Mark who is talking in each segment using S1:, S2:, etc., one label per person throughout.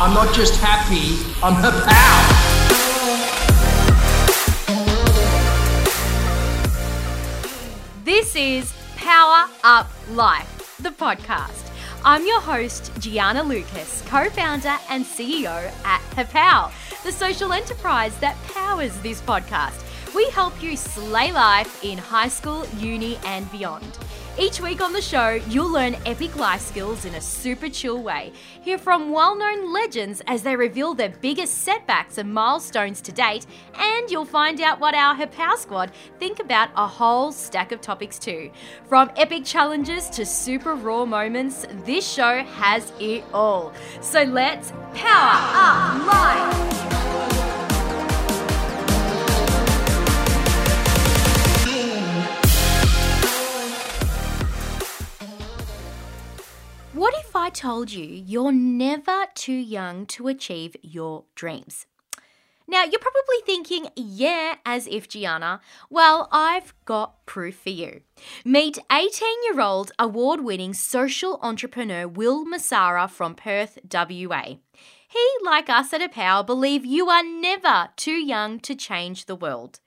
S1: I'm not just happy, I'm her pal.
S2: This is Power Up Life, the podcast. I'm your host, Gianna Lucas, co founder and CEO at Hapow, the social enterprise that powers this podcast. We help you slay life in high school, uni, and beyond. Each week on the show, you'll learn epic life skills in a super chill way. Hear from well known legends as they reveal their biggest setbacks and milestones to date, and you'll find out what our Hapow squad think about a whole stack of topics too. From epic challenges to super raw moments, this show has it all. So let's power up life! What if I told you you're never too young to achieve your dreams? Now, you're probably thinking, yeah, as if Gianna. Well, I've got proof for you. Meet 18 year old award winning social entrepreneur Wil Massara from Perth, WA. He, like us at Hapow, believe you are never too young to change the world.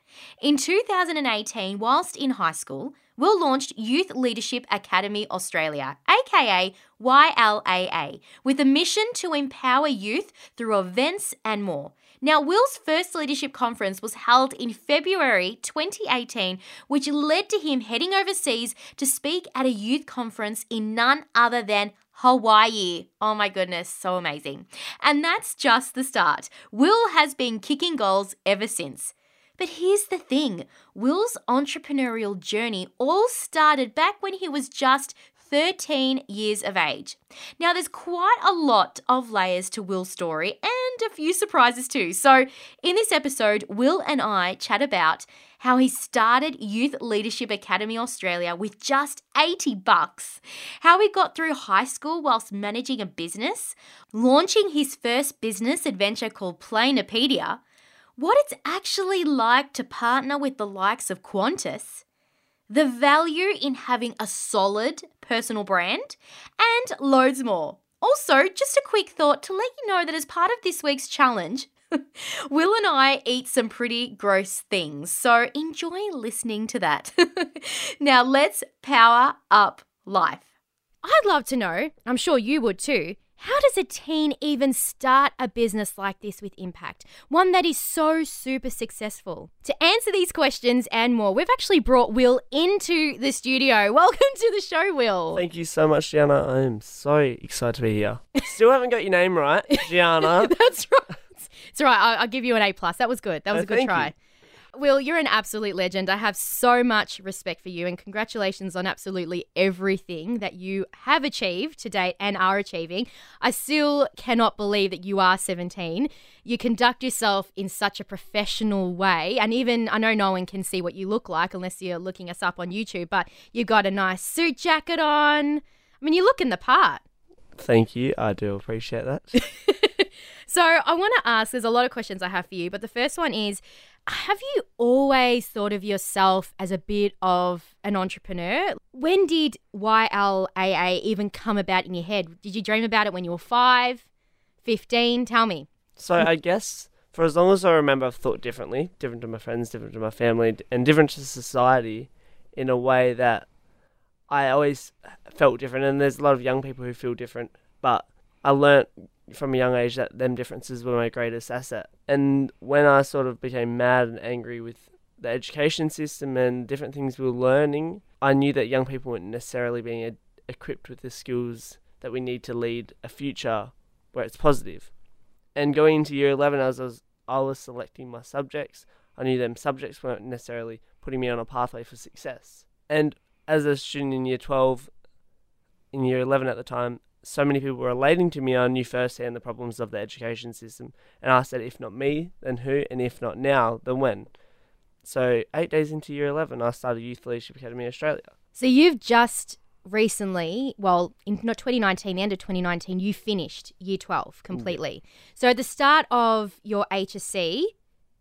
S2: In 2018, whilst in high school, Wil launched Youth Leadership Academy Australia, aka YLAA, with a mission to empower youth through events and more. Now, Wil's first leadership conference was held in February 2018, which led to him heading overseas to speak at a youth conference in none other than Hawaii. Oh my goodness, so amazing. And that's just the start. Wil has been kicking goals ever since. But here's the thing Wil's entrepreneurial journey all started back when he was just 13 years of age. Now, there's quite a lot of layers to Wil's story and a few surprises too. So, in this episode, Wil and I chat about how he started Youth Leadership Academy Australia with just 80 bucks, how he got through high school whilst managing a business, launching his first business adventure called Planeapedia, what it's actually like to partner with the likes of Qantas, the value in having a solid personal brand, and loads more. Also, just a quick thought to let you know that as part of this week's challenge, Wil and I eat some pretty gross things, so enjoy listening to that. now, let's power up life. I'd love to know, I'm sure you would too. How does a teen even start a business like this with impact? One that is so super successful. To answer these questions and more, we've actually brought Wil into the studio. Welcome to the show, Wil.
S3: Thank you so much, Gianna. I am so excited to be here. Still haven't got your name right, Gianna.
S2: That's right. It's all right. I'll, I'll give you an A plus. That was good. That was
S3: Oh,
S2: a good try.
S3: you.
S2: Wil, you're an absolute legend. I have so much respect for you and congratulations on absolutely everything that you have achieved to date and are achieving. I still cannot believe that you are 17. You conduct yourself in such a professional way. And even, I know no one can see what you look like unless you're looking us up on YouTube, but you've got a nice suit jacket on. I mean, you look in the part.
S3: Thank you. I do appreciate that.
S2: So I want to ask, there's a lot of questions I have for you, but the first one is have you always thought of yourself as a bit of an entrepreneur? When did YLAA even come about in your head? Did you dream about it when you were five, 15? Tell me.
S3: So I guess for as long as I remember, I've thought differently, different to my friends, different to my family, and different to society in a way that I always felt different. And there's a lot of young people who feel different, but I learnt from a young age that them differences were my greatest asset. And when I sort of became mad and angry with the education system and different things we were learning, I knew that young people weren't necessarily being ed- equipped with the skills that we need to lead a future where it's positive. And going into year 11, as I was, I was selecting my subjects, I knew them subjects weren't necessarily putting me on a pathway for success. And as a student in year 12, in year 11 at the time, so many people were relating to me, I knew firsthand the problems of the education system. And I said, if not me, then who? And if not now, then when? So, eight days into year 11, I started Youth Leadership Academy Australia.
S2: So you've just recently, well, in not 2019, the end of 2019, you finished year 12 completely. So at the start of your HSC,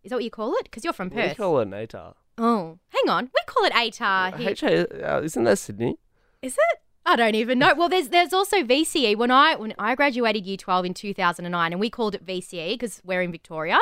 S2: is that what you call it? Because you're from Perth.
S3: We call it an ATAR.
S2: oh, hang on. We call it ATAR here.
S3: HA, uh, isn't that Sydney?
S2: Is it? I don't even know. Well, there's there's also VCE. When I when I graduated year 12 in 2009 and we called it VCE because we're in Victoria.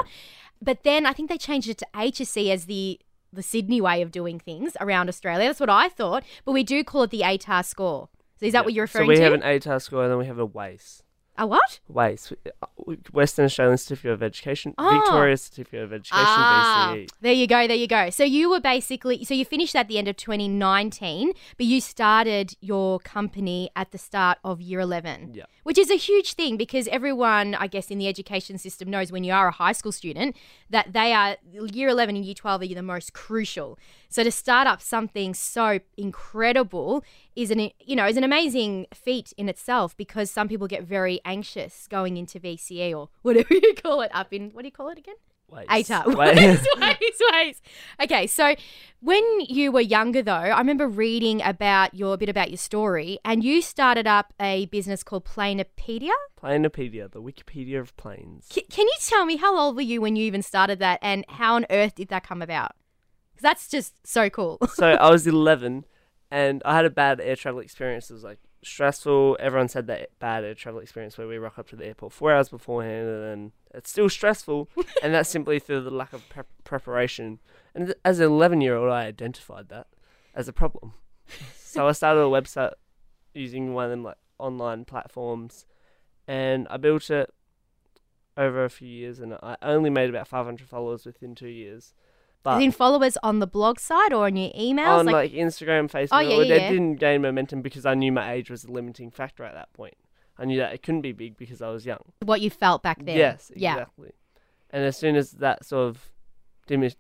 S2: But then I think they changed it to HSC as the the Sydney way of doing things around Australia. That's what I thought. But we do call it the ATAR score. So is that what you're referring to?
S3: So we
S2: to?
S3: have an ATAR score and then we have a WACE.
S2: A what?
S3: WACE, uh, Western Australian Certificate of Education,
S2: Oh.
S3: Victoria Certificate of Education.
S2: Ah,
S3: VCE.
S2: there you go, there you go. So you were basically, so you finished at the end of 2019, but you started your company at the start of year 11.
S3: Yeah.
S2: Which is a huge thing because everyone, I guess, in the education system knows when you are a high school student that they are, year 11 and year 12 are the most crucial. So to start up something so incredible is an, you know, is an amazing feat in itself because some people get very anxious going into VCE or whatever you call it up in, what do you call it again?
S3: WACE.
S2: Ways, ways, ways. Okay, so when you were younger, though, I remember reading about your a bit about your story, and you started up a business called Planeapedia.
S3: Planeapedia, the Wikipedia of planes.
S2: C- can you tell me how old were you when you even started that, and how on earth did that come about? That's just so cool.
S3: so I was 11 and I had a bad air travel experience. It was like stressful. Everyone said that bad air travel experience where we rock up to the airport four hours beforehand and then it's still stressful. and that's simply through the lack of pre- preparation. And th- as an 11 year old, I identified that as a problem. so I started a website using one of them like online platforms and I built it over a few years and I only made about 500 followers within two years. But
S2: in followers on the blog site or on your emails?
S3: on like, Instagram, Facebook.
S2: Oh, yeah, yeah, yeah.
S3: didn't gain momentum because I knew my age was a limiting factor at that point. I knew that it couldn't be big because I was young.
S2: what you felt back then.
S3: Yes,
S2: Yeah.
S3: exactly. And as soon as that sort of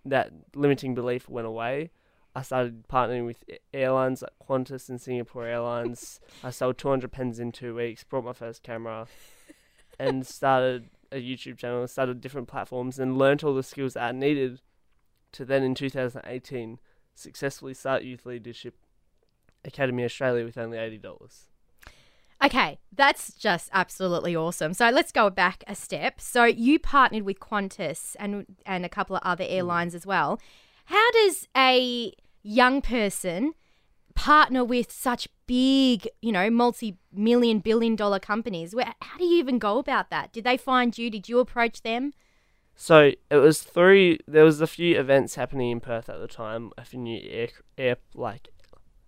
S3: that limiting belief went away, I started partnering with airlines like Qantas and Singapore Airlines. I sold 200 pens in two weeks, brought my first camera, and started a YouTube channel, started different platforms, and learnt all the skills that I needed to then in 2018 successfully start Youth Leadership Academy Australia with only $80.
S2: Okay, that's just absolutely awesome. So let's go back a step. So you partnered with Qantas and and a couple of other mm. airlines as well. How does a young person partner with such big, you know, multi-million billion dollar companies? Where, how do you even go about that? Did they find you? Did you approach them?
S3: So it was through. There was a few events happening in Perth at the time. A few new air, air like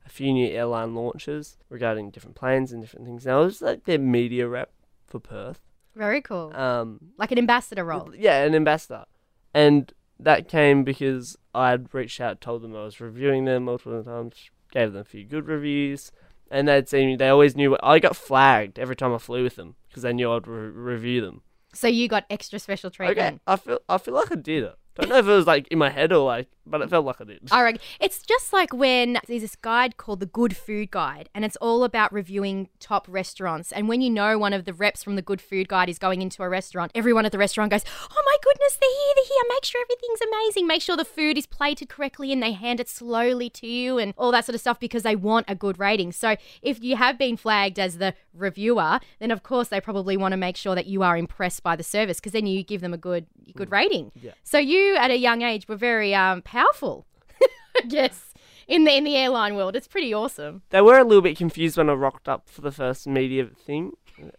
S3: a few new airline launches regarding different planes and different things. Now it was like their media rep for Perth.
S2: Very cool.
S3: Um,
S2: like an ambassador role.
S3: yeah, an ambassador, and that came because I'd reached out, told them I was reviewing them multiple times, gave them a few good reviews, and they'd seen me. They always knew. I got flagged every time I flew with them because they knew I'd re- review them.
S2: So you got extra special treatment.
S3: Okay, I feel I feel like I did it. Don't know if it was like in my head or like, but it felt like I did.
S2: I reckon it's just like when there's this guide called the Good Food Guide, and it's all about reviewing top restaurants. And when you know one of the reps from the Good Food Guide is going into a restaurant, everyone at the restaurant goes, "Oh my goodness, they're here, they're here! Make sure everything's amazing. Make sure the food is plated correctly, and they hand it slowly to you, and all that sort of stuff because they want a good rating." So if you have been flagged as the reviewer, then of course they probably want to make sure that you are impressed by the service because then you give them a good good rating.
S3: Yeah.
S2: So you at a young age were very um, powerful. I guess in the in the airline world, it's pretty awesome.
S3: They were a little bit confused when I rocked up for the first media thing,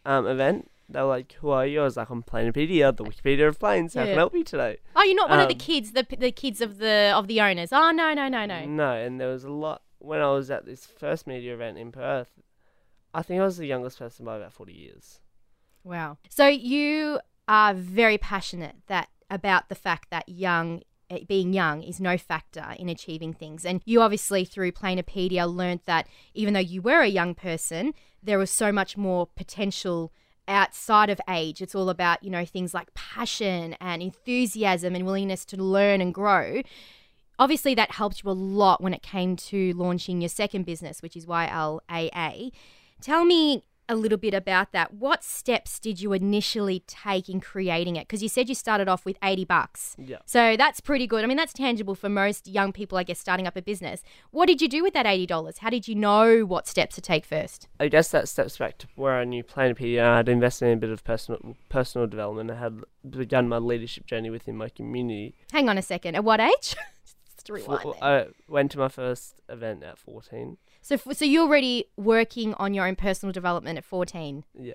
S3: um, event. They were like, "Who are you?" I was like, "I'm Planeapedia, the Wikipedia of planes. How can
S2: Yeah.
S3: I help you today?"
S2: Oh, you're not one of the
S3: Um,
S2: kids, the the kids of the of the owners. Oh no no no no.
S3: No, and there was a lot when I was at this first media event in Perth. I think I was the youngest person by about forty years.
S2: Wow. So you are very passionate that about the fact that young being young is no factor in achieving things. And you obviously through Planeapedia learned that even though you were a young person, there was so much more potential outside of age. It's all about, you know, things like passion and enthusiasm and willingness to learn and grow. Obviously, that helped you a lot when it came to launching your second business, which is YLAA. Tell me a little bit about that. What steps did you initially take in creating it? Because you said you started off with 80 bucks.
S3: Yeah.
S2: So that's pretty good. I mean, that's tangible for most young people, I guess, starting up a business. What did you do with that $80? How did you know what steps to take first?
S3: I guess that steps back to where I knew Planeapedia. I had invested in a bit of personal personal development. I had begun my leadership journey within my community.
S2: Hang on a second. At what age? to rewind. There.
S3: I went to my first event at 14.
S2: So, f- so you're already working on your own personal development at 14,
S3: Yeah.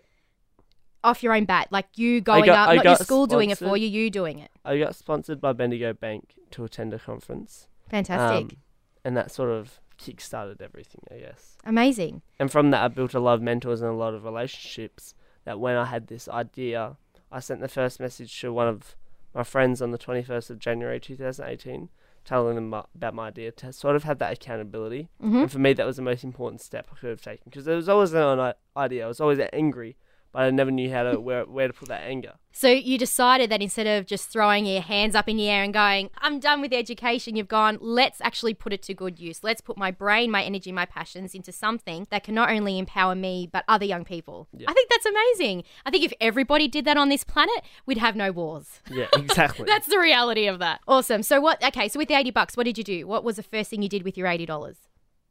S2: off your own bat, like you going
S3: got-
S2: up,
S3: I
S2: not your school doing it for
S3: sponsored.
S2: you, you doing it.
S3: I got sponsored by Bendigo Bank to attend a conference.
S2: Fantastic,
S3: Um, and that sort of kick-started everything, I guess.
S2: amazing.
S3: And from that, I built a lot of mentors and a lot of relationships. That when I had this idea, I sent the first message to one of my friends on the 21st of January 2018, telling them my- about my idea to sort of have that accountability.
S2: hmm
S3: And for me, that was the most important step I could have taken because there was always an idea. I was always angry, but I never knew how to where where to put that anger.
S2: So you decided that instead of just throwing your hands up in the air and going, "I'm done with education," you've gone, "Let's actually put it to good use. Let's put my brain, my energy, my passions into something that can not only empower me but other young people."
S3: Yeah.
S2: I think that's amazing. I think if everybody did that on this planet, we'd have no wars.
S3: Yeah, exactly.
S2: That's the reality of that. Awesome. So what? Okay. So with the eighty bucks, what did you do? What was the first thing you did with your eighty dollars?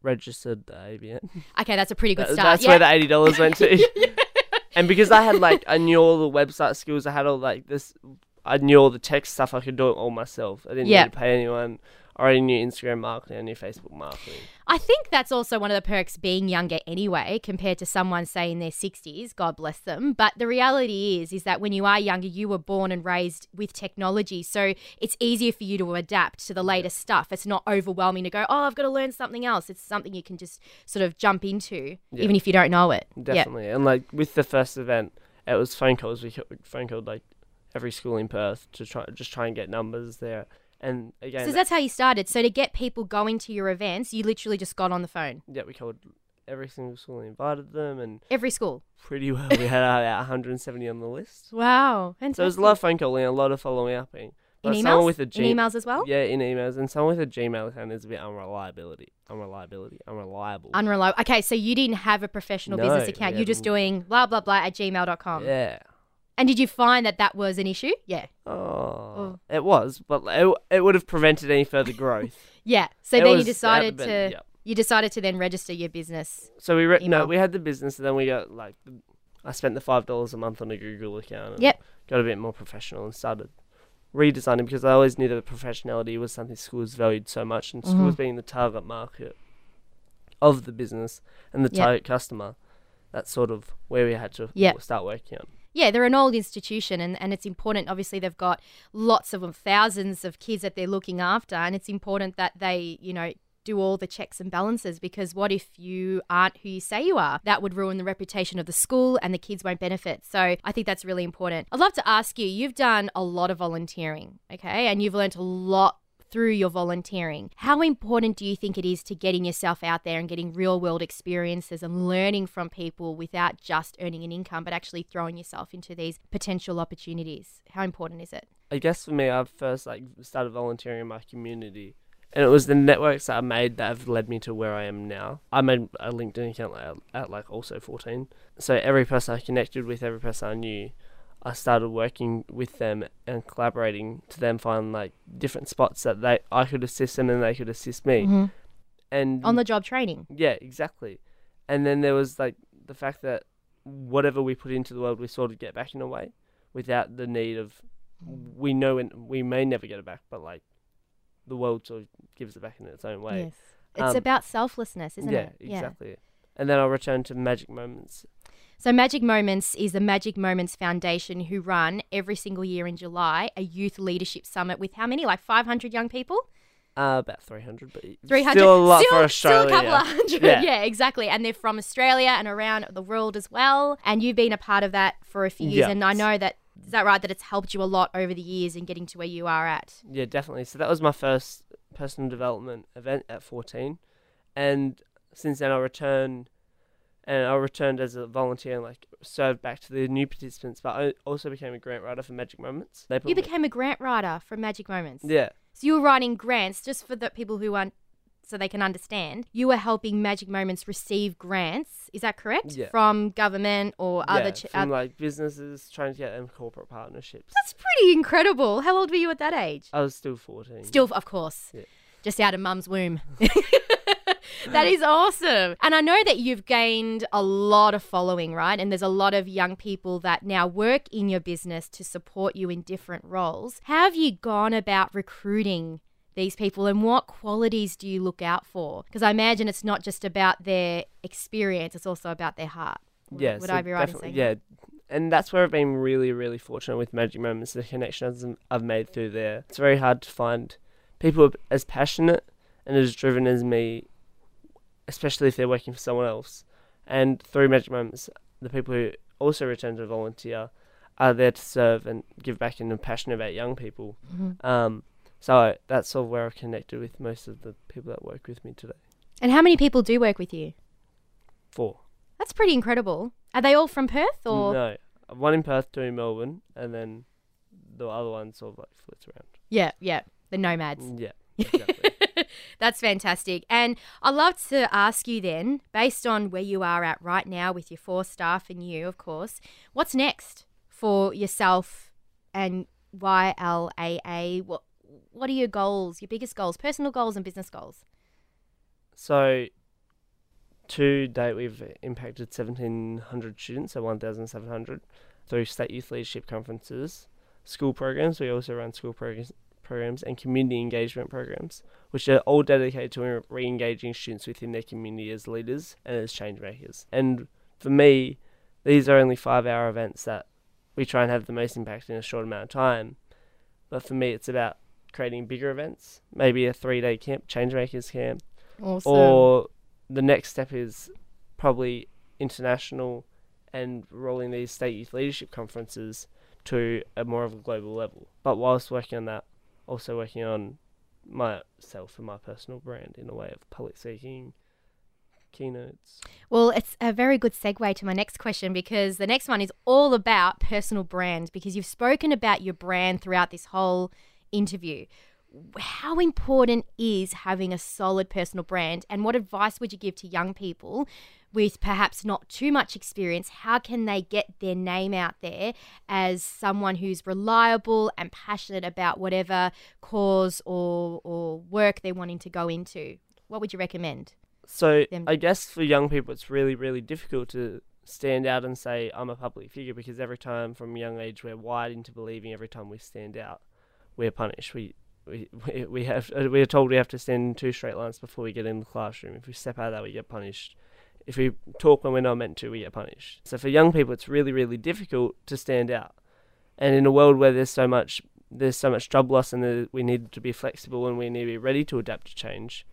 S3: registered the ABN.
S2: Okay, that's a pretty good
S3: That-
S2: start.
S3: That's
S2: yeah.
S3: where the eighty dollars went to. and because I had like I knew all the website skills, I had all like this. I knew all the tech stuff. I could do it all myself. I didn't
S2: Yeah.
S3: need to pay anyone. I already knew Instagram marketing. I knew Facebook marketing.
S2: I think that's also one of the perks being younger anyway, compared to someone say in their sixties. God bless them. But the reality is, is that when you are younger, you were born and raised with technology, so it's easier for you to adapt to the latest stuff. It's not overwhelming to go, oh, I've got to learn something else. It's something you can just sort of jump into,
S3: Yeah.
S2: even if you don't know it. Yeah.
S3: Definitely. And like with the first event, it was phone calls. We phone called like every school in Perth to try just try and get numbers there. And again,
S2: So that's how you started. So to get people going to your events, you literally just got on the phone.
S3: yeah, we called every single school and invited them, and
S2: Every school.
S3: pretty well we had about 170 on the list.
S2: Wow.
S3: So it was a lot of phone calling, a lot of following up.
S2: in
S3: But
S2: emails.
S3: with a
S2: in emails as well.
S3: Yeah, in emails, and someone with a Gmail account is a bit unreliability, unreliability, unreliable.
S2: Unreliable. Okay, so you didn't have a professional business account. You're just doing blah blah blah at gmail.com.
S3: yeah.
S2: And did you find that that was an issue? Yeah.
S3: Oh, it was, but it, it would have prevented any further growth.
S2: Yeah. So
S3: It
S2: then you decided
S3: the-
S2: to
S3: yeah.
S2: you decided to then register your business.
S3: So we re-
S2: Email.
S3: no, we had the business, and then we got like the, I spent the five dollars a month on a Google account. And
S2: Yep.
S3: Got a bit more professional and started redesigning because I always knew that professionality was something schools valued so much, and schools
S2: Mhm.
S3: being the target market of the business and the
S2: Yep.
S3: target customer. That's sort of where we had to
S2: Yep.
S3: start working on.
S2: Yeah, they're an old institution and, and it's important. Obviously, they've got lots of thousands of kids that they're looking after. And it's important that they, you know, do all the checks and balances because what if you aren't who you say you are? That would ruin the reputation of the school and the kids won't benefit. So I think that's really important. I'd love to ask you you've done a lot of volunteering, okay? And you've learnt a lot through your volunteering. How important do you think it is to getting yourself out there and getting real world experiences and learning from people without just earning an income, but actually throwing yourself into these potential opportunities? How important is it?
S3: I guess for me, I first like started volunteering in my community, and it was the networks that I made that have led me to where I am now. I made a LinkedIn account at, at like also 14, so every person I connected with, every person I knew, I started working with them and collaborating to then find like different spots that they I could assist them and they could assist me. And
S2: On the job training.
S3: yeah, exactly. And then there was like the fact that whatever we put into the world, we sort of get back in a way, without the need of we know and we may never get it back, but like the world sort of gives it back in its own way.
S2: Yes. It's
S3: Um,
S2: about selflessness, isn't it?
S3: yeah, exactly. And then I'll return to Magic Moments.
S2: So, Magic Moments is the Magic Moments Foundation who run every single year in July a youth leadership summit with how many? Like 500 young people?
S3: Uh, about 300, but
S2: 300.
S3: still a lot
S2: still,
S3: for Australia.
S2: Still a couple of hundred.
S3: Yeah.
S2: Yeah. exactly. And they're from Australia and around the world as well. And you've been a part of that for a few years.
S3: Yeah.
S2: And I know that, is that right? That it's helped you a lot over the years in getting to where you are at.
S3: Yeah, definitely. So that was my first personal development event at 14, and since then I returned, and I returned as a volunteer and like served back to the new participants. But I also became a grant writer for Magic Moments. They put
S2: You
S3: me-
S2: became a grant writer for Magic Moments.
S3: yeah,
S2: So you were writing grants just for the people who aren't, so they can understand. You were helping Magic Moments receive grants. Is that correct?
S3: Yeah.
S2: From government or
S3: yeah,
S2: other. Ch-
S3: from like businesses trying to get them corporate partnerships.
S2: that's pretty incredible. How old were you at that age?
S3: I was still 14.
S2: Still, of course,
S3: Yeah.
S2: just out of mum's womb. that is awesome. And I know that you've gained a lot of following, right? And there's a lot of young people that now work in your business to support you in different roles. How have you gone about recruiting these people and what qualities do you look out for? Because I imagine it's not just about their experience, it's also about their heart. Would-
S3: Yeah,
S2: Would
S3: so
S2: I be right in saying
S3: Yeah, and that's where I've been really, really fortunate with Magic Moments. The connections I've made through there. It's very hard to find people as passionate and as driven as me, especially if they're working for someone else. And through Magic Moments, the people who also return to volunteer are there to serve and give back and are passionate about young people.
S2: Mhm.
S3: Um, so that's sort of where I've connected with most of the people that work with me today.
S2: And how many people do work with you?
S3: Four.
S2: That's pretty incredible. Are they all from Perth or?
S3: No, one in Perth, two in Melbourne, and then the other one sort of like flits around.
S2: Yeah, yeah, the nomads.
S3: Yeah, exactly.
S2: That's fantastic. And I'd love to ask you then, based on where you are at right now with your four staff and you, of course, what's next for yourself and YLAA? What what are your goals, your biggest goals, personal goals and business goals?
S3: so, to date, we've impacted 1,700 students, so 1,700, through state youth leadership conferences, school programs. We also run school programs, programs and community engagement programs, which are all dedicated to re engaging students within their community as leaders and as change makers. And for me, these are only five hour events that we try and have the most impact in a short amount of time. But for me, it's about creating bigger events, maybe a three day camp, change makers camp,
S2: Awesome.
S3: or the next step is probably international and rolling these state youth leadership conferences to a more of a global level. But whilst working on that, also working on myself and my personal brand in a way of public speaking, keynotes.
S2: Well, it's a very good segue to my next question because the next one is all about personal brand because you've spoken about your brand throughout this whole interview. How important is having a solid personal brand and what advice would you give to young people with perhaps not too much experience? How can they get their name out there as someone who's reliable and passionate about whatever cause or, or work they're wanting to go into? What would you recommend?
S3: So
S2: Them-
S3: I guess for young people, it's really, really difficult to stand out and say I'm a public figure because every time from a young age we're wired into believing every time we stand out, we're punished. We we we, have we are told we have to stand in two straight lines before we get in the classroom. If we step out of that, we get punished. If we talk when we're not meant to, we get punished. So for young people, it's really, really difficult to stand out. And in a world where there's so much there's so much job loss and we need to be flexible and we need to be ready to adapt to change.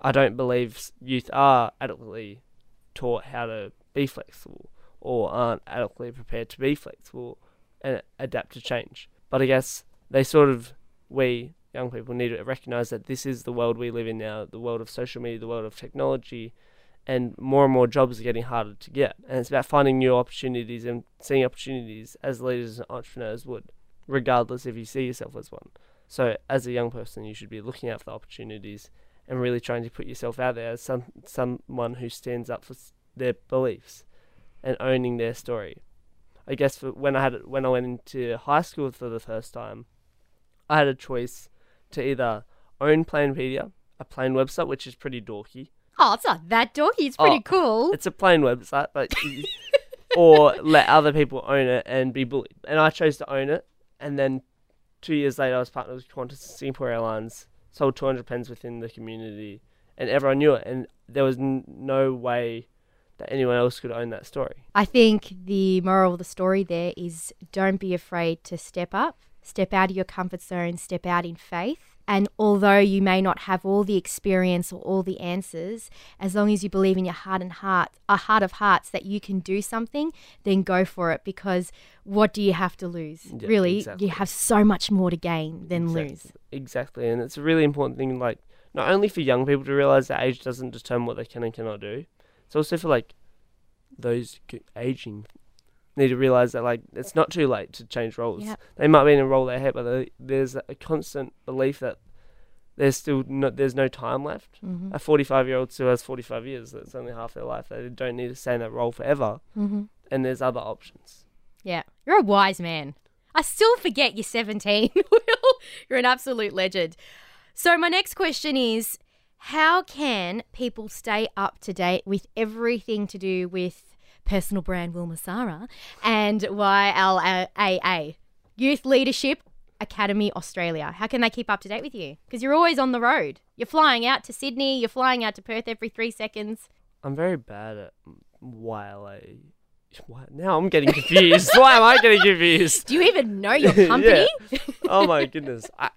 S3: I don't believe youth are adequately taught how to be flexible or aren't adequately prepared to be flexible and adapt to change. But I guess they sort of, we young people need to recognize that this is the world we live in now the world of social media, the world of technology, and more and more jobs are getting harder to get. And it's about finding new opportunities and seeing opportunities as leaders and entrepreneurs would, regardless if you see yourself as one. So, as a young person, you should be looking out for the opportunities and really trying to put yourself out there as some someone who stands up for their beliefs and owning their story. I guess for when I had when I went into high school for the first time, I had a choice to either own Planeapedia, a plain website which is pretty dorky.
S2: Oh, it's not that dorky. It's pretty
S3: Oh,
S2: cool.
S3: It's a plain website, but or let other people own it and be bullied. And I chose to own it, and then two years later, I was partnered with Qantas Singapore Airlines, sold 200 pens within the community, and everyone knew it. And there was n- no way that anyone else could own that story.
S2: I think the moral of the story there is don't be afraid to step up, step out of your comfort zone, step out in faith. And although you may not have all the experience or all the answers, as long as you believe in your heart and heart, a heart of hearts that you can do something, then go for it because what do you have to lose?
S3: Yeah,
S2: really,
S3: exactly.
S2: you have so much more to gain than
S3: Exact-
S2: lose.
S3: Exactly, and it's a really important thing, like not only for young people to realize that age doesn't determine what they can and cannot do, it's also for like those aging need to realize that like it's not too late to change roles.
S2: Yep.
S3: They might be in a role they're ahead, but they- there's a constant belief that there's still no, there's no time left.
S2: hmm
S3: A 45 year old still has 45 years. That's only half their life. They don't need to stay in that role forever.
S2: hmm
S3: And there's other options.
S2: Yeah, you're a wise man. I still forget you're 17. You're an absolute legend. So, my next question is How can people stay up to date with everything to do with personal brand Wil Massara and YLAA? Youth leadership Academy Australia? How can they keep up to date with you? Because you're always on the road. You're flying out to Sydney, you're flying out to Perth every three seconds.
S3: I'm very bad at YLA. Why- Now I'm getting confused. Why am I getting confused?
S2: Do you even know your company?
S3: Oh my goodness. I,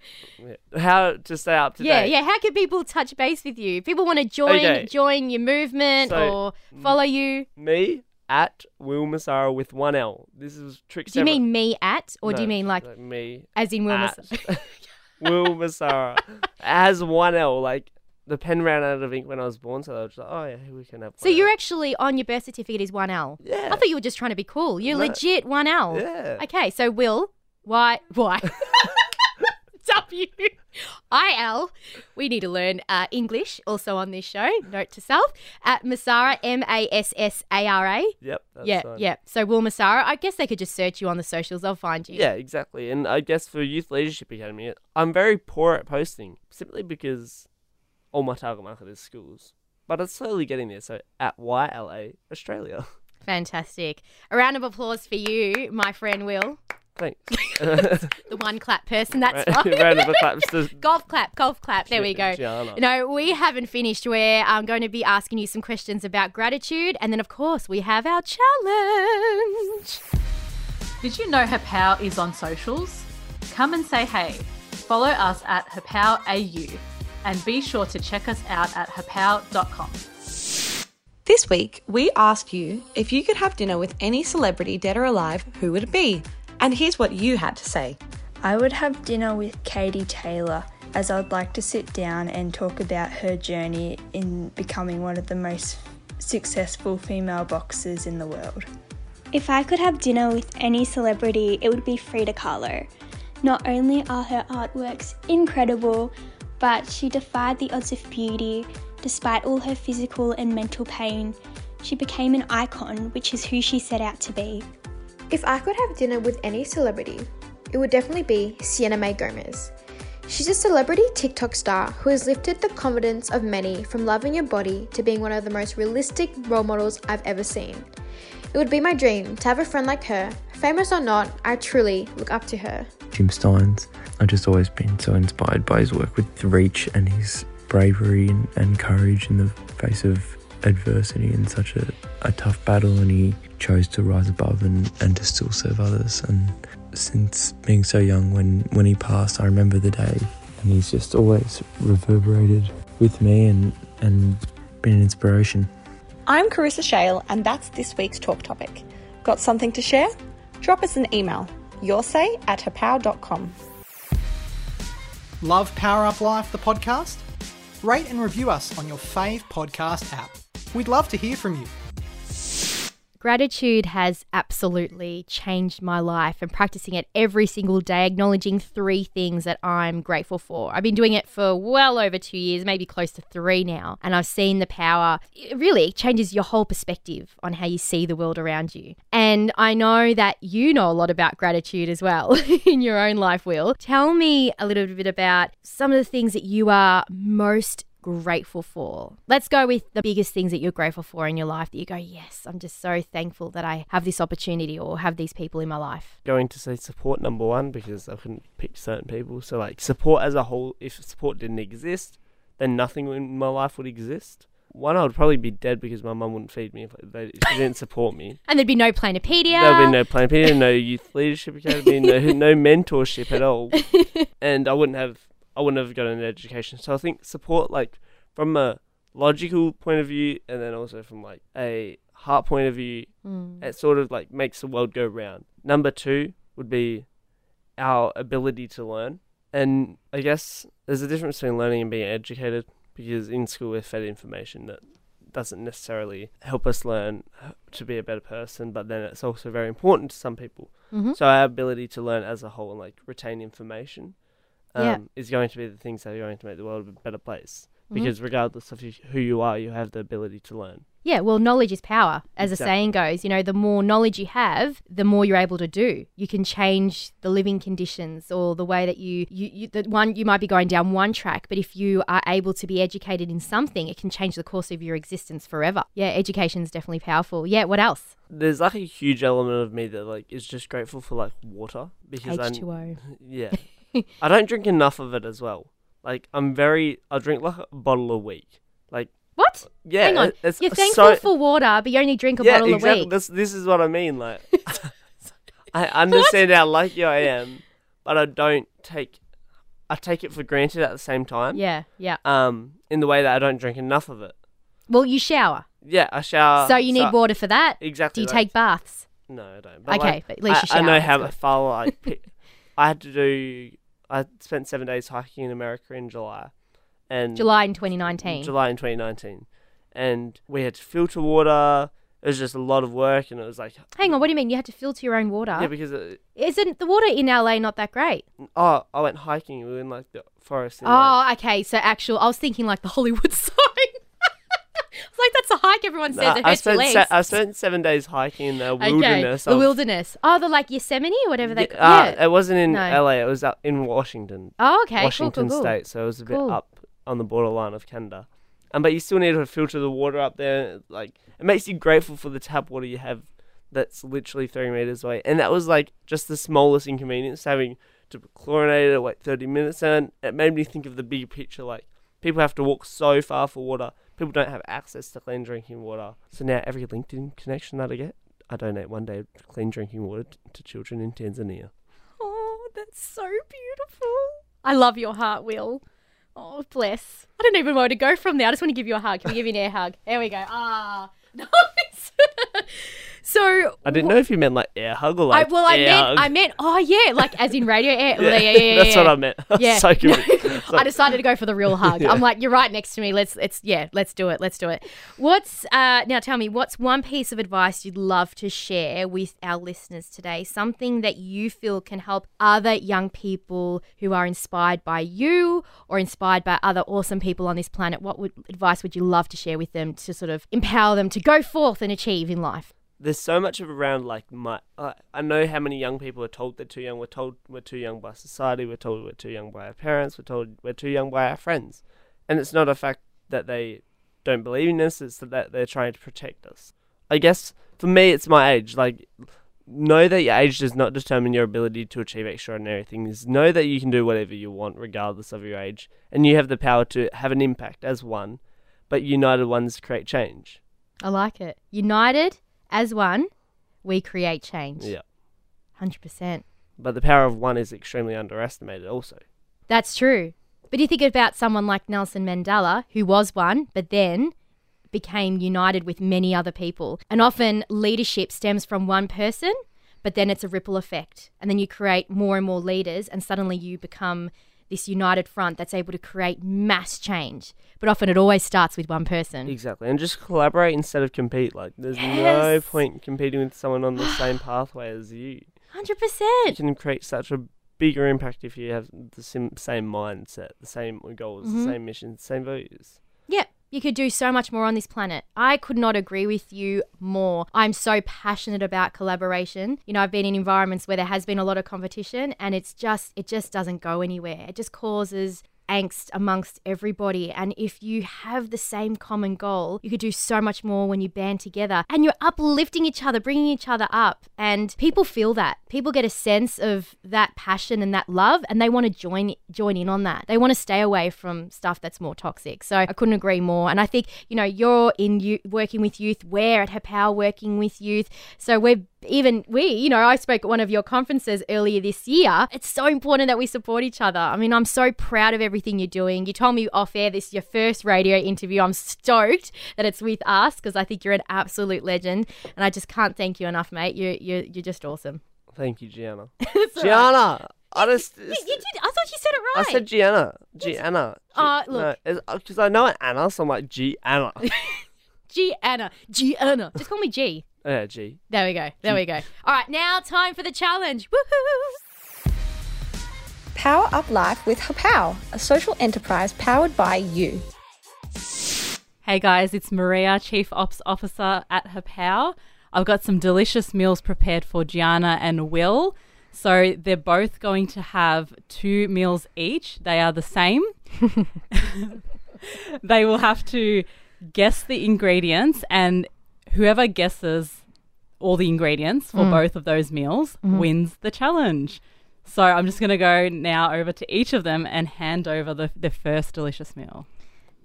S3: how to stay up to
S2: yeah,
S3: date?
S2: Yeah, yeah. How can people touch base with you? People want to join
S3: Okay.
S2: join your movement
S3: So,
S2: or follow you.
S3: Me at Wil Massara with one L. This is trick.
S2: Do you mean me at, or do you mean like
S3: me
S2: as in Wilma?
S3: at Wil Massara? Has one L. Like the pen ran out of ink when I was born, so I was like, oh yeah, we can have.
S2: So you're
S3: L.
S2: actually on your birth certificate is one L.
S3: Yeah.
S2: I thought you were just trying to be cool. You're
S3: No.
S2: legit one L.
S3: Yeah.
S2: Okay, so Will, why, Y, W, I L. We need to learn uh, English also on this show. Note to self at Massara, M A S S A R A.
S3: Yep. That's
S2: Yeah,
S3: fine.
S2: yeah. So Wil Massara, I guess they could just search you on the socials. They'll find you.
S3: Yeah, exactly. And I guess for Youth Leadership Academy, I'm very poor at posting simply because all my target market is schools. But it's slowly getting there. So at YLA Australia.
S2: Fantastic. A round of applause for you, my friend Wil.
S3: Thanks.
S2: The one clap person, that's
S3: Round
S2: right.
S3: of applause to
S2: golf clap, golf clap. There we go.
S3: Gianna.
S2: No, we haven't finished. We're um, going to be asking you some questions about gratitude. And then, of course, we have our challenge.
S1: Did you know Hapow is on socials? Come and say hey. Follow us at HapowAU and be sure to check us out at hapow.com.
S4: This week, we asked you if you could have dinner with any celebrity, dead or alive, who would it be? And here's what you had to say.
S5: I would have dinner with Katie Taylor as I'd like to sit down and talk about her journey in becoming one of the most successful female boxers in the world.
S6: If I could have dinner with any celebrity, it would be Frida Kahlo. Not only are her artworks incredible, but she defied the odds of beauty. Despite all her physical and mental pain, she became an icon, which is who she set out to be.
S7: If I could have dinner with any celebrity, it would definitely be Sienna Mae Gomez. She's a celebrity TikTok star who has lifted the confidence of many from loving your body to being one of the most realistic role models I've ever seen. It would be my dream to have a friend like her. Famous or not, I truly look up to her.
S8: Jim Stynes. I've just always been so inspired by his work with Reach and his bravery and, and courage in the face of adversity and such a, a tough battle and he chose to rise above and, and to still serve others and since being so young when, when he passed I remember the day and he's just always reverberated with me and, and been an inspiration.
S4: I'm Carissa Shale, and that's this week's talk topic. Got something to share? Drop us an email. Your say at hapow.com.
S9: Love Power Up Life, the podcast? Rate and review us on your fave podcast app. We'd love to hear from you.
S2: Gratitude has absolutely changed my life and practicing it every single day, acknowledging three things that I'm grateful for. I've been doing it for well over two years, maybe close to three now, and I've seen the power. It really changes your whole perspective on how you see the world around you. And I know that you know a lot about gratitude as well in your own life, Wil. Tell me a little bit about some of the things that you are most grateful for? Let's go with the biggest things that you're grateful for in your life that you go, yes, I'm just so thankful that I have this opportunity or have these people in my life.
S3: Going to say support number one because I couldn't pick certain people. So like support as a whole. If support didn't exist, then nothing in my life would exist. One, I would probably be dead because my mum wouldn't feed me if they if she didn't support me.
S2: And there'd be no Planeapedia.
S3: There would be no plan Peter, no youth leadership academy, no no mentorship at all, and I wouldn't have I wouldn't have gotten an education. So I think support, like from a logical point of view, and then also from like a heart point of view,
S2: Mm.
S3: it sort of like makes the world go round. Number two would be our ability to learn, and I guess there's a difference between learning and being educated because in school we're fed information that doesn't necessarily help us learn to be a better person, but then it's also very important to some people.
S2: Mhm.
S3: So our ability to learn as a whole and like retain information um,
S2: Yeah.
S3: is going to be the things that are going to make the world a better place.
S2: Mhm.
S3: Because regardless of who you are, you have the ability to learn.
S2: Yeah, well, knowledge is power, as
S3: Exactly.
S2: a saying goes. You know, the more knowledge you have, the more you're able to do. You can change the living conditions or the way that you, you, you the one you might be going down one track, but if you are able to be educated in something, it can change the course of your existence forever. Yeah, education is definitely powerful. Yeah, what else?
S3: There's like a huge element of me that like is just grateful for like water because I
S2: H2O.
S3: yeah I don't drink enough of it as well. Like I'm very, I drink like a bottle a week. Like
S2: What?
S3: yeah,
S2: Hang on.
S3: it-
S2: You're thankful
S3: so,
S2: for water, but you only drink a
S3: yeah,
S2: bottle
S3: exactly.
S2: a week.
S3: This this is what I mean. Like I understand how lucky I am, but I don't take, I take it for granted at the same time.
S2: Yeah, yeah.
S3: Um, in the way that I don't drink enough of it.
S2: Well, you shower,
S3: Yeah, I shower.
S2: so you need water for that.
S3: Exactly.
S2: Do you
S3: like-
S2: take baths?
S3: No, I don't.
S2: Okay,
S3: like,
S2: but at least you
S3: I, I know how far like I had to do. I spent seven days hiking in America in July, and
S2: July in 2019.
S3: July in 2019, and we had to filter water. It was just a lot of work, and it was like,
S2: Hang on, what do you mean? You had to filter your own water?
S3: yeah, because it,
S2: Isn't the water in LA not that great?
S3: oh, I went hiking. We were in like the forest. in, oh, like-
S2: Oh, okay. So actual, I was thinking like the Hollywood sign. It's like that's a hike. Everyone says
S3: Nah, I spent se- I spent seven days hiking in the
S2: okay,
S3: wilderness.
S2: the
S3: of-
S2: wilderness. Oh, the like Yosemite or whatever they.
S3: Yeah,
S2: Yeah.
S3: uh, it wasn't in
S2: No.
S3: LA. It was up in Washington.
S2: oh, okay.
S3: Washington
S2: cool, cool, cool.
S3: State, so it was a bit up on the borderline of Canada. Um, but you still need to filter the water up there. Like it makes you grateful for the tap water you have. That's literally three meters away, and that was like just the smallest inconvenience having to chlorinate it, wait thirty minutes, and it made me think of the big picture. Like people have to walk so far for water. People don't have access to clean drinking water. So now every LinkedIn connection that I get, I donate one day of clean drinking water to children in Tanzania.
S2: Oh, that's so beautiful. I love your heart, Wil. Oh, bless. I don't even know where to go from there. I just want to give you a hug. Can we give you an air hug? There we go. Ah, nice. So
S3: I didn't know if you meant like air hug or like
S2: I well, I
S3: air
S2: meant,
S3: hug.
S2: I meant, oh yeah, like as in radio air.
S3: Yeah,
S2: Yeah, yeah,
S3: that's
S2: yeah.
S3: what I meant.
S2: Yeah,
S3: so.
S2: I decided to go for the real hug.
S3: Yeah.
S2: I'm like, you're right next to me. Let's, let's, yeah, let's do it. Let's do it. What's uh, now? Tell me, what's one piece of advice you'd love to share with our listeners today? Something that you feel can help other young people who are inspired by you or inspired by other awesome people on this planet. What would advice would you love to share with them to sort of empower them to go forth and achieve in life?
S3: There's so much of around like my. Uh, I know how many young people are told they're too young. We're told we're too young by society. We're told we're too young by our parents. We're told we're too young by our friends, and it's not a fact that they don't believe in us. It's that they're trying to protect us. I guess for me, it's my age. Like, know that your age does not determine your ability to achieve extraordinary things. Know that you can do whatever you want, regardless of your age, and you have the power to have an impact as one. But united ones create change.
S2: I like it. United as one, we create change.
S3: Yeah.
S2: Hundred percent.
S3: But the power of one is extremely underestimated. Also,
S2: That's true. But you think about someone like Nelson Mandela, who was one, but then became united with many other people. And often leadership stems from one person, but then it's a ripple effect. And then you create more and more leaders, and suddenly you become this united front that's able to create mass change. But often it always starts with one person.
S3: exactly, and just collaborate instead of compete. Like, there's no point competing with someone on the same pathway as you.
S2: 100%.
S3: You can create such a bigger impact if you have the sim- same mindset, the same goals,
S2: Mhm.
S3: the same mission, the same values.
S2: Yeah, you could do so much more on this planet. I could not agree with you more. I'm so passionate about collaboration. You know, I've been in environments where there has been a lot of competition and it's just it just doesn't go anywhere. It just causes angst amongst everybody. And if you have the same common goal you could do so much more when you band together and you're uplifting each other bringing each other up. And people feel that. People get a sense of that passion and that love and they want to join join in on that. They want to stay away from stuff that's more toxic. So i couldn't agree more. And i think you know you're in you working with youth. We're at Hapow working with youth. So we're even we, you know, I spoke at one of your conferences earlier this year. It's so important that we support each other. I mean, I'm so proud of everything you're doing. You told me off air this is your first radio interview. I'm stoked that it's with us because I think you're an absolute legend, and I just can't thank you enough, mate. You're you're, you're just awesome.
S3: Thank you, Gianna.
S2: It's all right.
S3: Gianna, I just.
S2: You, you did. I thought you said it right.
S3: I said Gianna. Gianna.
S2: Uh, look.
S3: Because I know an Anna, so I'm like Gianna.
S2: G Anna. G Anna. Just call me G.
S3: yeah, G.
S2: There we go. There we go. All right, now time for the challenge. Woohoo!
S4: Power Up Life with Hapow, a social enterprise powered by you.
S1: Hey guys, it's Maria, Chief Ops Officer at Hapow. I've got some delicious meals prepared for Gianna and Wil. So they're both going to have two meals each. They are the same. they will have to guess the ingredients, and whoever guesses all the ingredients for
S2: Mm.
S1: both of those meals
S2: Mhm.
S1: wins the challenge. So I'm just going to go now over to each of them and hand over the, the first delicious meal.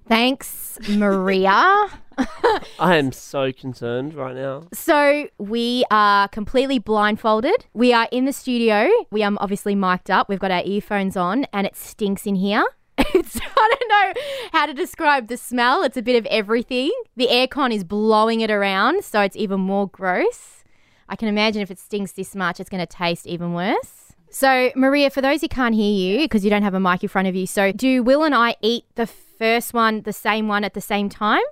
S2: Thanks, Maria.
S3: I am so concerned right now.
S2: So we are completely blindfolded. We are in the studio. We are obviously mic'd up. We've got our earphones on, and it stinks in here. It's, I don't know how to describe the smell. It's a bit of everything. The aircon is blowing it around, so it's even more gross. I can imagine if it stinks this much, it's going to taste even worse. So, Maria, for those who can't hear you because you don't have a mic in front of you, so do Wil and I eat the first one, the same one at the same time?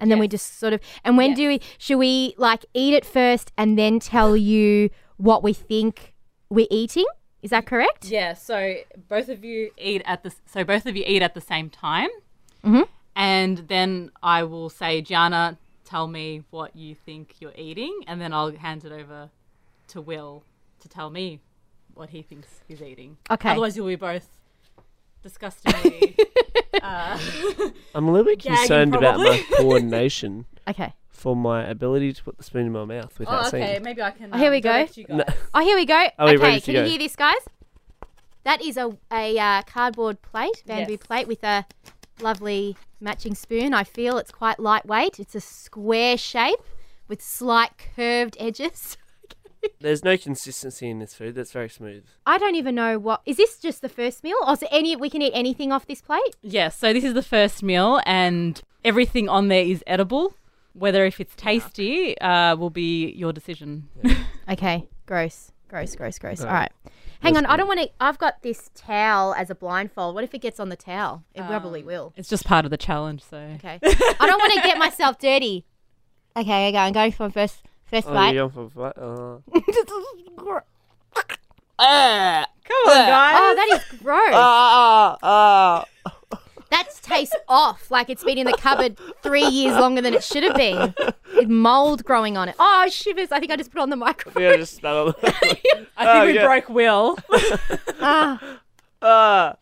S2: And then we just sort of, and when do we, should we like eat it first and then tell you what we think we're eating? Is that correct?
S1: Yeah, so both of you eat at the so both of you eat at the same time.
S2: Mhm.
S1: And then I will say, Gianna, tell me what you think you're eating, and then I'll hand it over to Wil to tell me what he thinks he's eating.
S2: Okay.
S1: Otherwise, you'll be both disgustingly. uh,
S3: I'm a little bit
S1: Gagging,
S3: concerned about my coordination
S2: Okay.
S3: For my ability to put the spoon in my mouth without seeing.
S1: oh,
S3: seeing.
S1: okay. Maybe I can.
S2: Oh, here
S1: um,
S2: we go.
S1: direct You guys.
S3: No.
S2: Oh, here we go.
S3: Are we
S2: okay,
S3: ready to
S2: can
S3: go?
S2: you hear this, guys? That is a, a uh, cardboard plate, bamboo
S1: Yes.
S2: plate with a lovely matching spoon. I feel it's quite lightweight. It's a square shape with slight curved edges.
S3: There's no consistency in this food. That's very smooth.
S2: I don't even know what. Is this just the first meal? Or is there any? We can eat anything off this plate?
S1: Yes, so this is the first meal, and everything on there is edible. Whether if it's tasty uh, will be your decision.
S2: Okay. Gross. Gross, gross, gross.
S3: Alright.
S2: Hang
S3: That's
S2: on. I don't want to. I've got this towel as a blindfold. What if it gets on the towel? It probably will.
S1: It's just part of the challenge, so.
S2: Okay. I don't want to get myself dirty. Okay, I go. I'm going for first first
S3: Oh,
S2: bite.
S3: you're going for what? Uh,
S1: Come on, guys.
S2: Oh, that is gross.
S3: ah, ah,
S2: that tastes off. Like it's been in the cupboard three years longer than it should have been. With mold growing on it. Oh, shivers. I think I just put on the
S3: I
S2: microphone.
S3: think I just smell it.
S1: I think
S3: Oh,
S1: we
S3: yeah.
S1: broke Wil.
S2: Ah,
S3: Ah,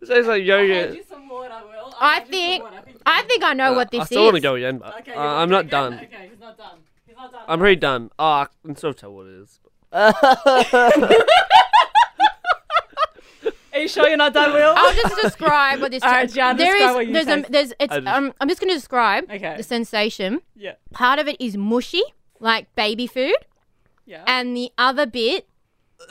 S3: it tastes like yogurt.
S1: some water, Wil.
S2: I think I think I know what this is.
S3: I still want to
S2: is.
S3: go again, but uh, I'm not done.
S1: Okay, he's not done. He's not done.
S3: I'm pretty done. Oh, I can sort of tell what it is.
S1: Are you sure you're not done, Wil?
S2: I'll just describe what this.
S1: All right, Jan,
S2: there
S1: describe
S2: is-
S1: what you
S2: there's a, there's it's
S3: I just-
S2: um, I'm just going to describe
S1: Okay.
S2: the sensation.
S1: Yeah.
S2: Part of it is mushy, like baby food,
S1: Yeah.
S2: and the other bit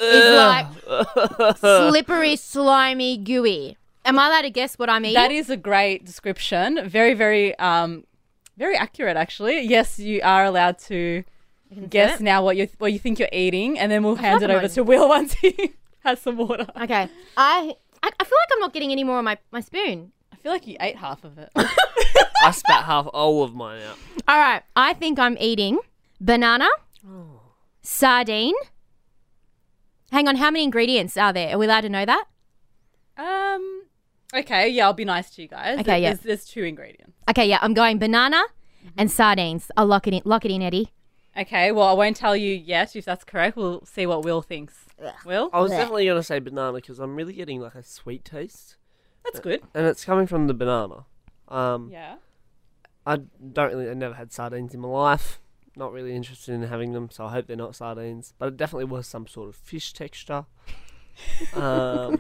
S2: is like slippery, slimy, gooey. Am I allowed to guess what I'm eating?
S1: That is a great description. Very, very, um, very accurate. Actually, yes, you are allowed to guess now what you what you think you're eating, and then we'll hand it over to Wil once he has some water.
S2: Okay. I, I I feel like I'm not getting any more on my, my spoon.
S1: I feel like you ate half of it.
S3: I spat half all of mine out.
S2: All right. I think I'm eating banana, sardine. Hang on. How many ingredients are there? Are we allowed to know that?
S1: um. Okay. Yeah, I'll be nice to you guys.
S2: Okay, yeah.
S1: There's, there's two ingredients.
S2: Okay. Yeah. I'm going banana and sardines. I'll lock it in. Lock it in, Eddie.
S1: Okay. Well, I won't tell you yet if that's correct. We'll see what Wil thinks. Wil,
S3: I was definitely gonna say banana because I'm really getting like a sweet taste,
S1: that's good.
S3: and it's coming from the banana. Um,
S1: Yeah.
S3: I don't really. I never had sardines in my life. Not really interested in having them, so I hope they're not sardines. But it definitely was some sort of fish texture. um,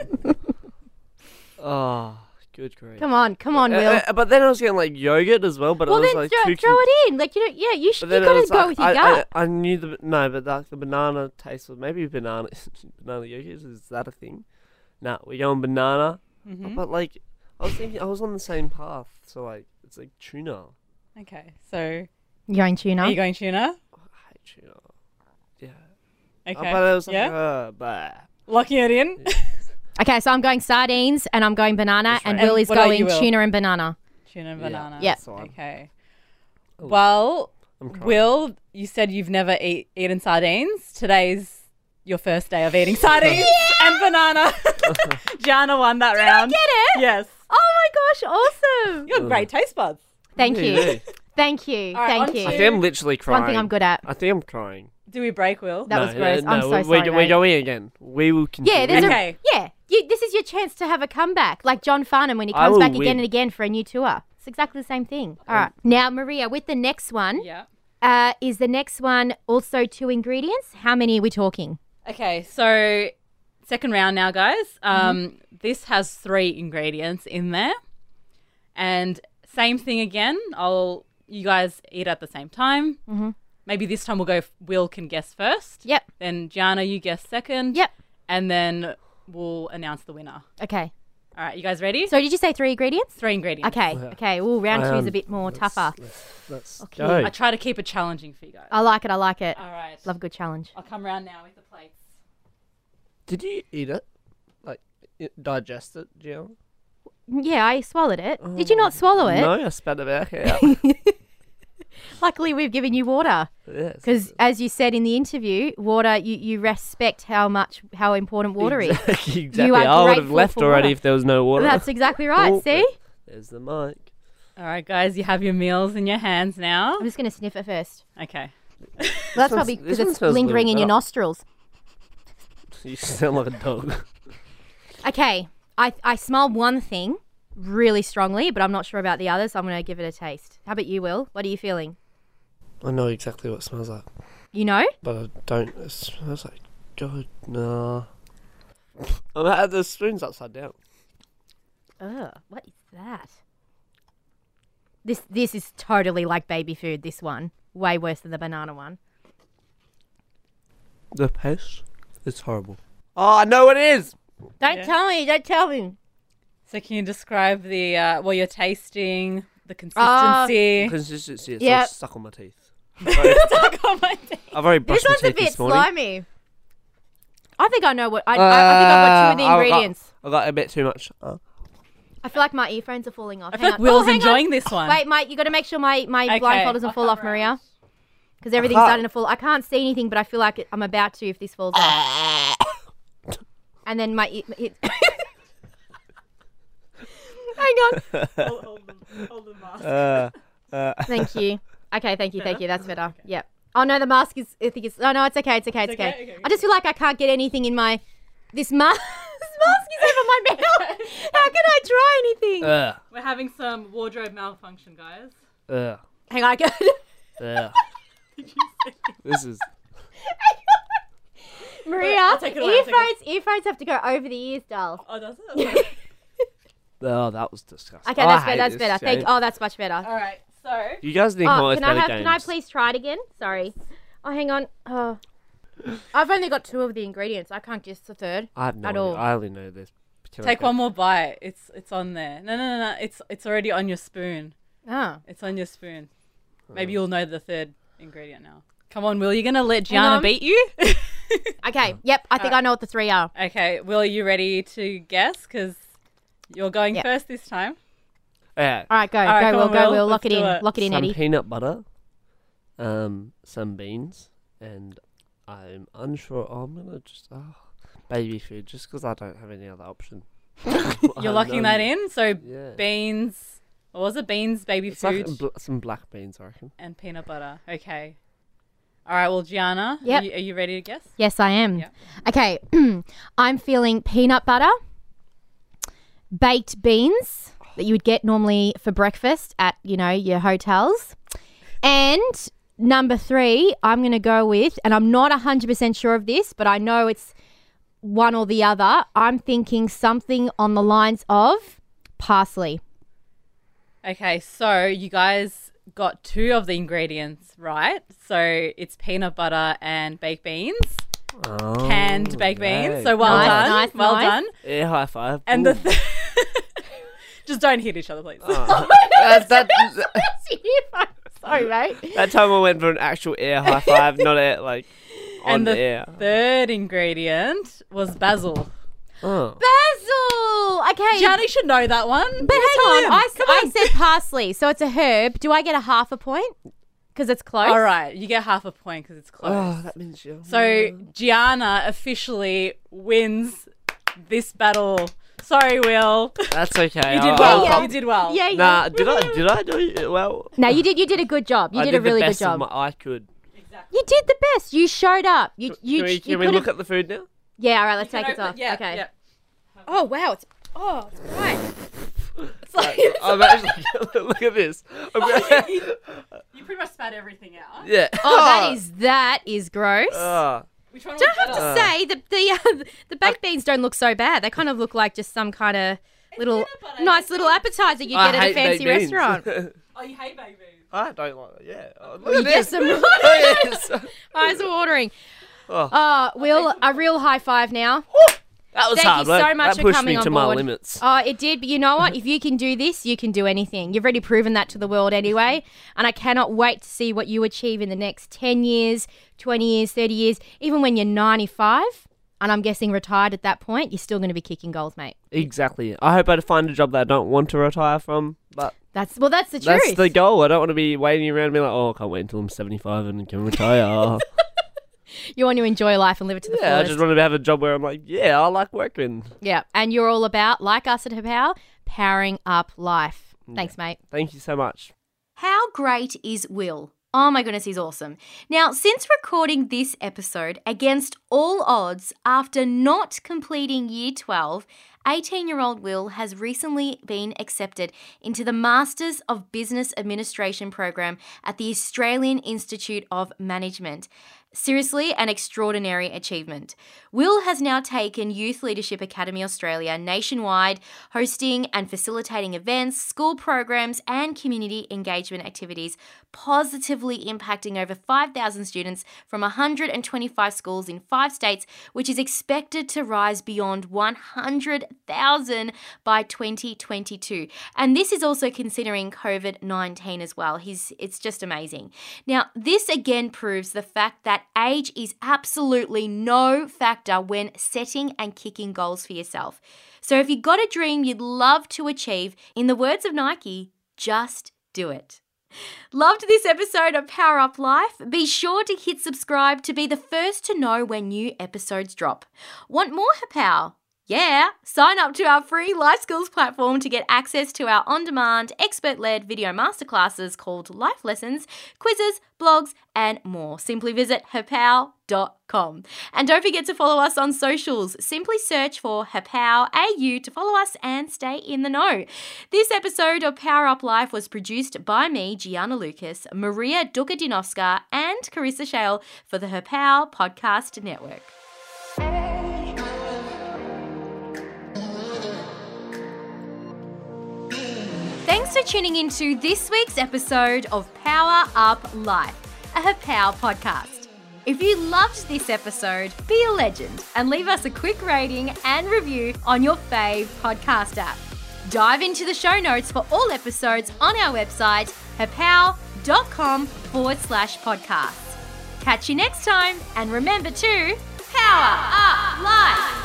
S3: oh, good grief!
S2: Come on. Come on,
S3: Uh,
S2: Wil.
S3: uh, but then I was getting like yogurt as well. But
S2: well,
S3: it was
S2: then
S3: like
S2: throw,
S3: too
S2: throw it in. Like you know, yeah. You sh-
S3: But
S2: you gotta go
S3: like-
S2: with your
S3: I,
S2: gut.
S3: I, I knew the no, but like the banana taste was maybe banana banana yogurt is that a thing? Nah, we're going banana.
S1: Mhm.
S3: But like, I was thinking I was on the same path, so like it's like tuna.
S1: Okay. So,
S2: You're going tuna.
S1: are you going tuna?
S3: I hate tuna. Yeah.
S1: Okay.
S3: Uh, but it was like,
S1: yeah.
S3: uh, bah.
S1: Locking it in.
S2: Okay, so I'm going sardines and I'm going banana,
S3: That's
S2: and
S3: right.
S2: Wil
S1: And
S2: is
S1: what about
S2: going
S1: you, Wil?
S2: tuna and banana.
S1: Tuna and
S3: Yeah.
S1: banana.
S2: Yeah.
S3: That's the one.
S1: Okay. Well,
S3: I'm crying.
S1: Wil, you said you've never eat, eaten sardines. Today's your first day of eating sardines and banana. Gianna won that round.
S2: Get it?
S1: Yes.
S2: Oh my gosh, awesome!
S1: You got great taste buds.
S2: Thank
S3: Yeah,
S2: you.
S3: yeah.
S2: Thank you.
S1: All right,
S2: Thank
S1: on
S2: you.
S3: I
S1: to-
S3: think I'm literally crying.
S2: One thing I'm good at.
S3: I think I'm crying.
S1: Do we break, Wil?
S2: That
S3: no,
S2: was gross.
S3: Uh, no,
S2: I'm so
S3: we,
S2: sorry.
S3: We,
S2: mate.
S3: we're going again. We will continue.
S2: Yeah, there's
S1: Okay.
S2: a yeah. You, this is your chance to have a comeback, like John Farnham when he
S3: I
S2: comes
S3: will
S2: back again and again for a new tour. It's exactly the same thing. All right, now Maria, with the next one,
S1: Yeah.
S2: uh, is the next one also two ingredients? How many are we talking?
S1: Okay, so second round now, guys. Um, This has three ingredients in there. And same thing again. I'll you guys eat at the same time.
S2: Mhm.
S1: Maybe this time we'll go. Wil can guess first.
S2: Yep.
S1: Then Gianna, you guess second.
S2: Yep.
S1: And then we'll announce the winner.
S2: Okay.
S1: All right, you guys ready?
S2: So did you say three ingredients?
S1: Three ingredients.
S2: Okay. Okay. Ooh, round two is a
S3: Um,
S2: bit more tougher.
S3: Let's
S2: Okay.
S3: go.
S1: I try to keep it challenging for you guys.
S2: I like it. I like it.
S1: All right.
S2: Love a good challenge.
S1: I'll come around now with the plates.
S3: Did you eat it? Like i- digest it, Jill?
S2: Yeah, I swallowed it. Did you not swallow it?
S3: No, I spat it back out.
S2: Luckily, we've given you water.
S3: Yes.
S2: Because, as you said in the interview, water, you, you respect how much, how important water is.
S3: exactly.
S2: You
S3: exactly.
S2: are
S3: I would have left already
S2: water.
S3: if there was no water.
S2: That's exactly right.
S3: Oh,
S2: See?
S3: There's the mic.
S1: All right, guys, you have your meals in your hands now.
S2: I'm just going to sniff it first.
S1: Okay.
S2: Well, that's probably because it's
S3: smells a little
S2: lingering in your nostrils.
S3: You sound like a dog.
S2: Okay, I, I smell one thing really strongly, but I'm not sure about the others, so I'm going to give it a taste. How about you, Wil? What are you feeling?
S3: I know exactly what it smells like,
S2: You know?
S3: but I don't. It smells like God. No. I'm at the spoon's upside down.
S2: Ugh, what is that? This this is totally like baby food. This one, way worse than the banana one.
S3: The paste is horrible. Oh, I know what it is.
S2: Don't
S1: Yeah.
S2: tell me. Don't tell me.
S1: So can you describe the uh, well you're tasting, the
S2: Ah.
S1: consistency?
S3: Consistency. It's
S2: Yep.
S3: all stuck on my teeth.
S1: Stuck on my teeth.
S3: I've already
S2: This
S3: brushed my
S2: one's a
S3: teeth
S2: bit
S3: this morning.
S2: slimy. I think I know what I, I, I think I've got two of the
S3: I got-
S2: ingredients.
S3: I got a bit too much. Uh,
S2: I feel like my earphones are falling off.
S1: I
S2: Hang
S1: feel like
S2: on.
S1: Wil's
S2: oh, hang
S1: enjoying
S2: on.
S1: this one.
S2: Wait, mate, you got to make sure my my
S1: Okay,
S2: blindfold doesn't fall off, Maria. Because everything's starting to fall. I can't see anything, but I feel like it- I'm about to if this falls off. and then my it, it hang on.
S1: Hold- hold the- hold the mask.
S3: uh, uh,
S2: Thank you. Okay, thank you, thank you. That's better. Yep. Oh no, the mask is. I think it's. Oh no, it's okay. It's okay. It's,
S1: It's
S2: okay.
S1: okay? Okay,
S2: I just feel like I can't get anything in my. This mask. this mask is over my mouth. How can I try anything?
S3: uh,
S1: We're having some wardrobe malfunction, guys.
S3: uh,
S2: hang on. I got.
S3: uh. This is.
S2: Maria,
S1: I'll take it away, I'll take it.
S2: earphones. Earphones have to go over the ears, doll.
S1: Oh, does it?
S3: Oh, that was disgusting.
S2: Okay, that's better. That's better. Thank.
S3: game.
S2: Oh, that's much better.
S1: All right. So
S3: You guys need to come
S2: Oh,
S3: up with
S2: can I have?
S3: games.
S2: Can I please try it again? Sorry. Oh, hang on. Oh, I've only got two of the ingredients. I can't guess the third.
S3: I have no
S2: at
S3: idea.
S2: all.
S3: I only know this. particular
S1: take one more bite. It's it's on there. No, no, no, no. It's it's already on your spoon.
S2: Oh.
S1: It's on your spoon. Hmm. Maybe you'll know the third ingredient now. Come on, Wil. You're gonna let Gianna beat you?
S2: Okay. Yep. I think I know what the three are.
S1: okay. Will, are you ready to guess? Because you're going
S2: Yep.
S1: first this time.
S3: Yeah.
S2: All right, go,
S1: All right,
S2: go,
S1: come
S2: Wil,
S1: on,
S2: go,
S1: Wil.
S2: Wil. Lock
S1: Let's
S2: it in.
S1: it.
S2: Lock it in,
S3: some
S2: Eddie.
S3: peanut butter, um, some beans, and I'm unsure. Oh, I'm gonna just oh, baby food, just because I don't have any other option.
S1: You're locking that in. So
S3: Yeah.
S1: beans. What was it? Beans, baby
S3: It's like
S1: food,
S3: bl- some black beans, I reckon.
S1: and peanut butter. Okay. All right. Well, Gianna,
S2: Yep.
S1: are, you, are you ready to guess?
S2: Yes, I am.
S1: Yeah.
S2: Okay. I'm feeling peanut butter, baked beans that you would get normally for breakfast at, you know, your hotels. And number three, I'm going to go with, and I'm not 100% sure of this, but I know it's one or the other. I'm thinking something on the lines of parsley.
S1: Okay, so you guys got two of the ingredients right. So it's peanut butter and baked beans,
S3: Oh,
S1: canned baked beans. So well
S2: Nice,
S1: done,
S2: nice,
S1: well
S2: nice.
S1: done.
S3: Yeah, high five.
S1: And the th- just don't hit each other, please.
S3: Oh. That's- that,
S2: Sorry, mate.
S3: that time I went for an actual air high five, not air like on
S1: and the
S3: the air.
S1: third ingredient was basil.
S3: Oh.
S2: Basil! Okay.
S1: Gianni should know that one.
S2: But hang on, I, s-
S1: Come
S2: I
S1: on.
S2: said parsley, so it's a herb. Do I get a half a point? Because it's close.
S1: All right, you get half a point because it's close.
S3: Oh, that means you.
S1: So Gianna officially wins this battle. Sorry, Wil.
S3: That's okay.
S1: You did
S3: I'll-
S1: well.
S2: yeah.
S1: You did well.
S2: Yeah, yeah.
S3: Nah, did I? Did I do it well?
S2: No, you did. You did a good job. You
S3: I
S2: did,
S3: did
S2: a really
S3: the
S2: good
S3: best of
S2: job.
S3: my- I could.
S2: You did the best. You showed up. You you
S3: can we,
S2: you
S3: can we
S2: could've-
S3: look at the food now?
S2: Yeah. All right. Let's
S1: You
S2: take it
S1: open-
S2: off.
S1: Yeah,
S2: okay.
S1: yeah.
S2: Oh wow. It's oh it's bright.
S1: It's like,
S3: I'm actually look at this. I'm
S1: you, you pretty much spat everything out.
S3: yeah.
S2: Oh, that is that is gross.
S3: Oh.
S1: Which one
S2: Don't have to
S3: Uh.
S2: say the the uh, the baked beans don't look so bad. They kind of look like just some kind of little nice little appetizer you
S3: I
S2: get at a
S3: hate
S2: fancy
S3: baked beans.
S2: restaurant.
S1: Oh, you hate baby.
S3: I don't like it. Yeah. Oh, look at
S2: get
S3: this.
S2: some
S3: Oh, yes.
S2: eyes are watering.
S3: Oh.
S2: Uh, Wil, a real high five now.
S3: That was
S2: Thank
S3: hard.
S2: you so
S3: that,
S2: much
S3: that
S2: for
S3: pushed
S2: coming
S3: me
S2: on
S3: to my
S2: board.
S3: limits.
S2: Oh, it did, but you know what? If you can do this, you can do anything. You've already proven that to the world anyway. And I cannot wait to see what you achieve in the next 10 years, 20 years, 30 years, even when you're 95. And I'm guessing retired at that point, you're still going to be kicking goals, mate.
S3: Exactly. I hope I find a job that I don't want to retire from, but
S2: That's well, that's the truth.
S3: that's the goal. I don't want to be waiting around and be like, oh, I can't wait until I'm 75 and can retire.
S2: you want to enjoy life and live it to the
S3: yeah, I just want to have a job where I'm like, yeah, I like working.
S2: Yeah, and you're all about, like us at Hapow, powering up life. Thanks, mate.
S3: Thank you so much.
S2: How great is Wil? Oh my goodness, he's awesome. Now, since recording this episode against all odds after not completing year 12, 18 year old Wil has recently been accepted into the Masters of Business Administration program at the Australian Institute of Management. Seriously, an extraordinary achievement. Wil has now taken Youth Leadership Academy Australia nationwide, hosting and facilitating events, school programs, and community engagement activities, positively impacting over 5,000 students from 125 schools in five states, which is expected to rise beyond 100,000 by 2022. And this is also considering COVID 19 as well. He's, it's just amazing. Now, this again proves the fact that age is absolutely no factor when setting and kicking goals for yourself. So if you've got a dream you'd love to achieve, in the words of Nike, just do it. Loved this episode of Power Up Life? Be sure to hit subscribe to be the first to know when new episodes drop. Want more Hapow? Yeah, sign up to our free life skills platform to get access to our on demand, expert led video masterclasses called Life Lessons, quizzes, blogs, and more. Simply visit hapow.com. And don't forget to follow us on socials. Simply search for Hapow AU to follow us and stay in the know. This episode of Power Up Life was produced by me, Gianna Lucas, Maria Dukadinoska, and Carissa Shale for the Hapow Podcast Network. Thanks for tuning into this week's episode of Power Up Life, a Hapow podcast. If you loved this episode, be a legend and leave us a quick rating and review on your fave podcast app. Dive into the show notes for all episodes on our website, hapow.com forward slash podcast. Catch you next time, and remember to power up life.